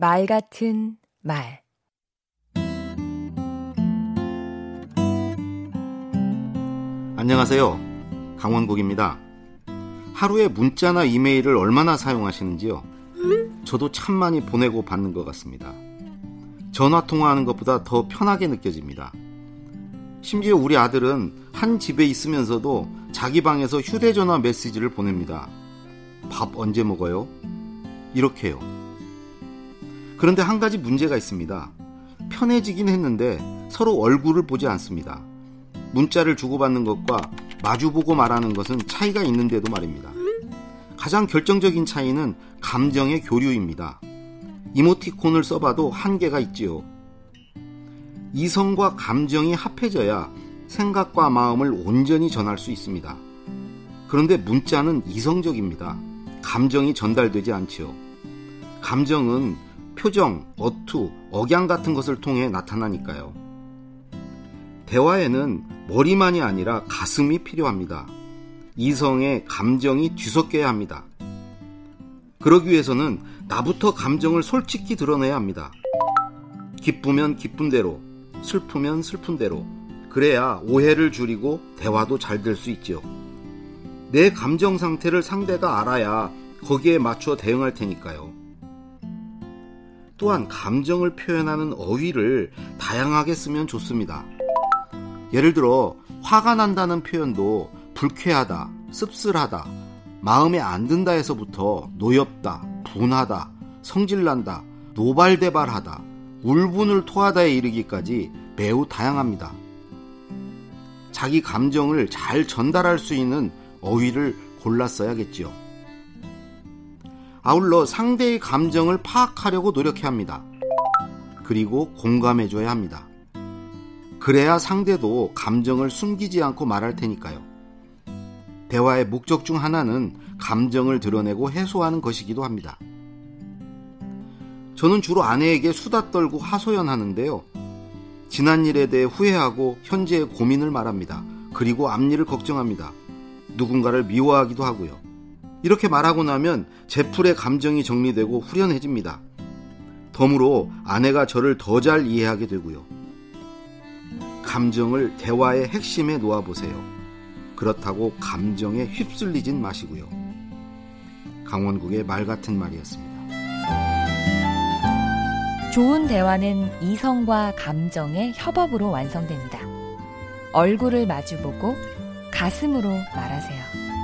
말 같은 말 안녕하세요. 강원국입니다. 하루에 문자나 이메일을 얼마나 사용하시는지요? 저도 참 많이 보내고 받는 것 같습니다. 전화 통화하는 것보다 더 편하게 느껴집니다. 심지어 우리 아들은 한 집에 있으면서도 자기 방에서 휴대전화 메시지를 보냅니다. 밥 언제 먹어요? 이렇게요. 그런데 한 가지 문제가 있습니다. 편해지긴 했는데 서로 얼굴을 보지 않습니다. 문자를 주고받는 것과 마주보고 말하는 것은 차이가 있는데도 말입니다. 가장 결정적인 차이는 감정의 교류입니다. 이모티콘을 써봐도 한계가 있지요. 이성과 감정이 합해져야 생각과 마음을 온전히 전할 수 있습니다. 그런데 문자는 이성적입니다. 감정이 전달되지 않지요. 감정은 표정, 어투, 억양 같은 것을 통해 나타나니까요. 대화에는 머리만이 아니라 가슴이 필요합니다. 이성의 감정이 뒤섞여야 합니다. 그러기 위해서는 나부터 감정을 솔직히 드러내야 합니다. 기쁘면 기쁜 대로, 슬프면 슬픈 대로. 그래야 오해를 줄이고 대화도 잘 될 수 있지요. 내 감정 상태를 상대가 알아야 거기에 맞춰 대응할 테니까요. 또한 감정을 표현하는 어휘를 다양하게 쓰면 좋습니다. 예를 들어 화가 난다는 표현도 불쾌하다, 씁쓸하다, 마음에 안 든다에서부터 노엽다, 분하다, 성질난다, 노발대발하다, 울분을 토하다에 이르기까지 매우 다양합니다. 자기 감정을 잘 전달할 수 있는 어휘를 골랐어야겠지요. 아울러 상대의 감정을 파악하려고 노력해야 합니다. 그리고 공감해줘야 합니다. 그래야 상대도 감정을 숨기지 않고 말할 테니까요. 대화의 목적 중 하나는 감정을 드러내고 해소하는 것이기도 합니다. 저는 주로 아내에게 수다 떨고 하소연하는데요. 지난 일에 대해 후회하고 현재의 고민을 말합니다. 그리고 앞일을 걱정합니다. 누군가를 미워하기도 하고요. 이렇게 말하고 나면 제 풀의 감정이 정리되고 후련해집니다. 덤으로 아내가 저를 더 잘 이해하게 되고요. 감정을 대화의 핵심에 놓아보세요. 그렇다고 감정에 휩쓸리진 마시고요. 강원국의 말 같은 말이었습니다. 좋은 대화는 이성과 감정의 협업으로 완성됩니다. 얼굴을 마주보고 가슴으로 말하세요.